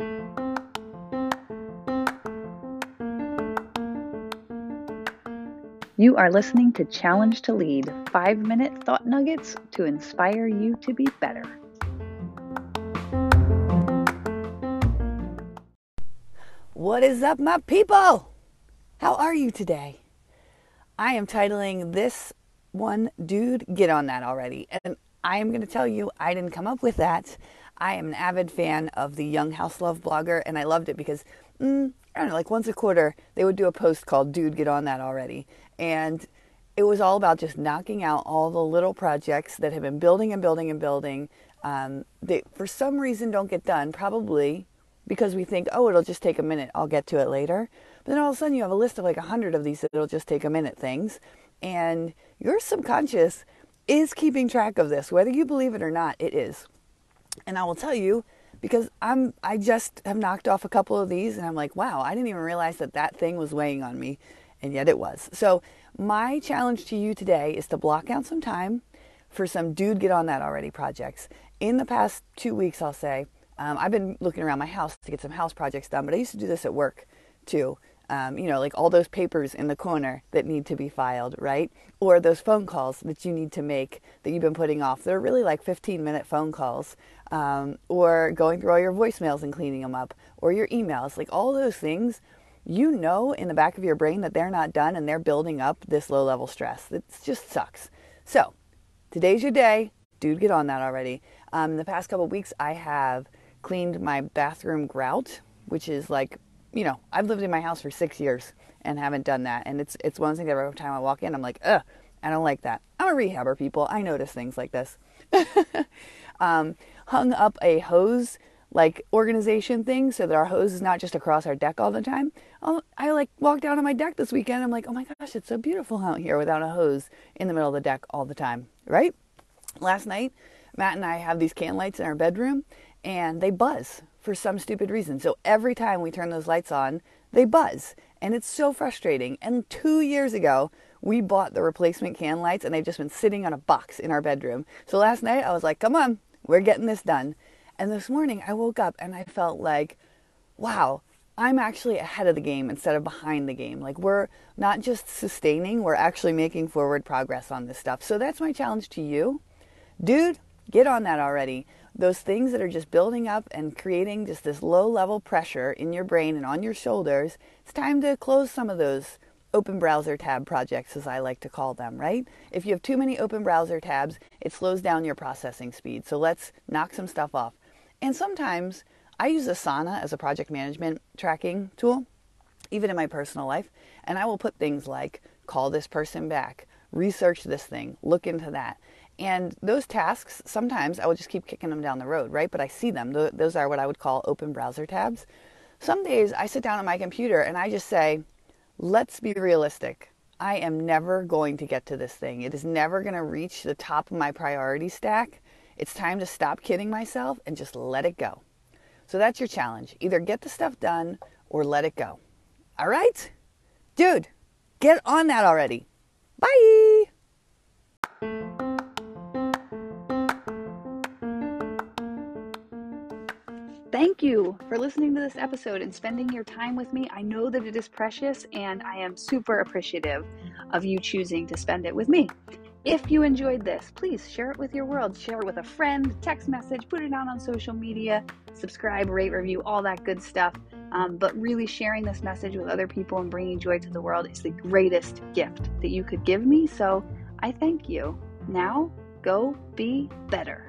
You are listening to Challenge to Lead five minute thought nuggets to inspire you to be better. What is up, my people? How are you today? I am titling this one, Dude, Get On That Already. And I am going to tell you, I didn't come up with that. I am an avid fan of the Young House Love blogger, and I loved it because, mm, I don't know, like once a quarter, they would do a post called Dude, Get On That Already. And it was all about just knocking out all the little projects that have been building and building and building. Um, they, for some reason, don't get done, probably because we think, oh, it'll just take a minute, I'll get to it later. But then all of a sudden, you have a list of like a hundred of these that'll just take a minute things. And your subconscious is keeping track of this, whether you believe it or not, it is. And I will tell you, because I'm I just have knocked off a couple of these and I'm like, wow, I didn't even realize that that thing was weighing on me and yet it was. So, my challenge to you today is to block out some time for some dude get on that already projects. In the past 2 weeks, I'll say, um, I've been looking around my house to get some house projects done, but I used to do this at work too. Um, you know, like all those papers in the corner that need to be filed, right? Or those phone calls that you need to make that you've been putting off. They're really like 15 minute phone calls. Um, or going through all your voicemails and cleaning them up, or your emails. Like all those things, you know in the back of your brain that they're not done and they're building up this low level stress. It just sucks. So, today's your day. Dude, get on that already. Um, in the past couple weeks, I have cleaned my bathroom grout, which is like you know, I've lived in my house for six years and haven't done that. And it's it's one thing that every time I walk in, I'm like, ugh, I don't like that. I'm a rehabber, people. I notice things like this. um, hung up a hose like organization thing so that our hose is not just across our deck all the time. Oh, I like walked out on my deck this weekend. I'm like, oh my gosh, it's so beautiful out here without a hose in the middle of the deck all the time, right? Last night, Matt and I have these can lights in our bedroom and they buzz for some stupid reason. So every time we turn those lights on, they buzz. And it's so frustrating. And two years ago, we bought the replacement can lights and they've just been sitting on a box in our bedroom. So last night I was like, come on, we're getting this done. And this morning I woke up and I felt like, wow, I'm actually ahead of the game instead of behind the game. Like we're not just sustaining, we're actually making forward progress on this stuff. So that's my challenge to you. Dude, get on that already those things that are just building up and creating just this low level pressure in your brain and on your shoulders, it's time to close some of those open browser tab projects, as I like to call them, right? If you have too many open browser tabs, it slows down your processing speed. So let's knock some stuff off. And sometimes I use Asana as a project management tracking tool, even in my personal life, and I will put things like call this person back, research this thing, look into that. And those tasks, sometimes I will just keep kicking them down the road, right? But I see them. Those are what I would call open browser tabs. Some days I sit down at my computer and I just say, let's be realistic. I am never going to get to this thing. It is never going to reach the top of my priority stack. It's time to stop kidding myself and just let it go. So that's your challenge. Either get the stuff done or let it go. All right? Dude, get on that already. Bye. Thank you for listening to this episode and spending your time with me. I know that it is precious and I am super appreciative of you choosing to spend it with me. If you enjoyed this, please share it with your world. Share it with a friend, text message, put it out on social media, subscribe, rate, review, all that good stuff. Um, but really, sharing this message with other people and bringing joy to the world is the greatest gift that you could give me. So I thank you. Now, go be better.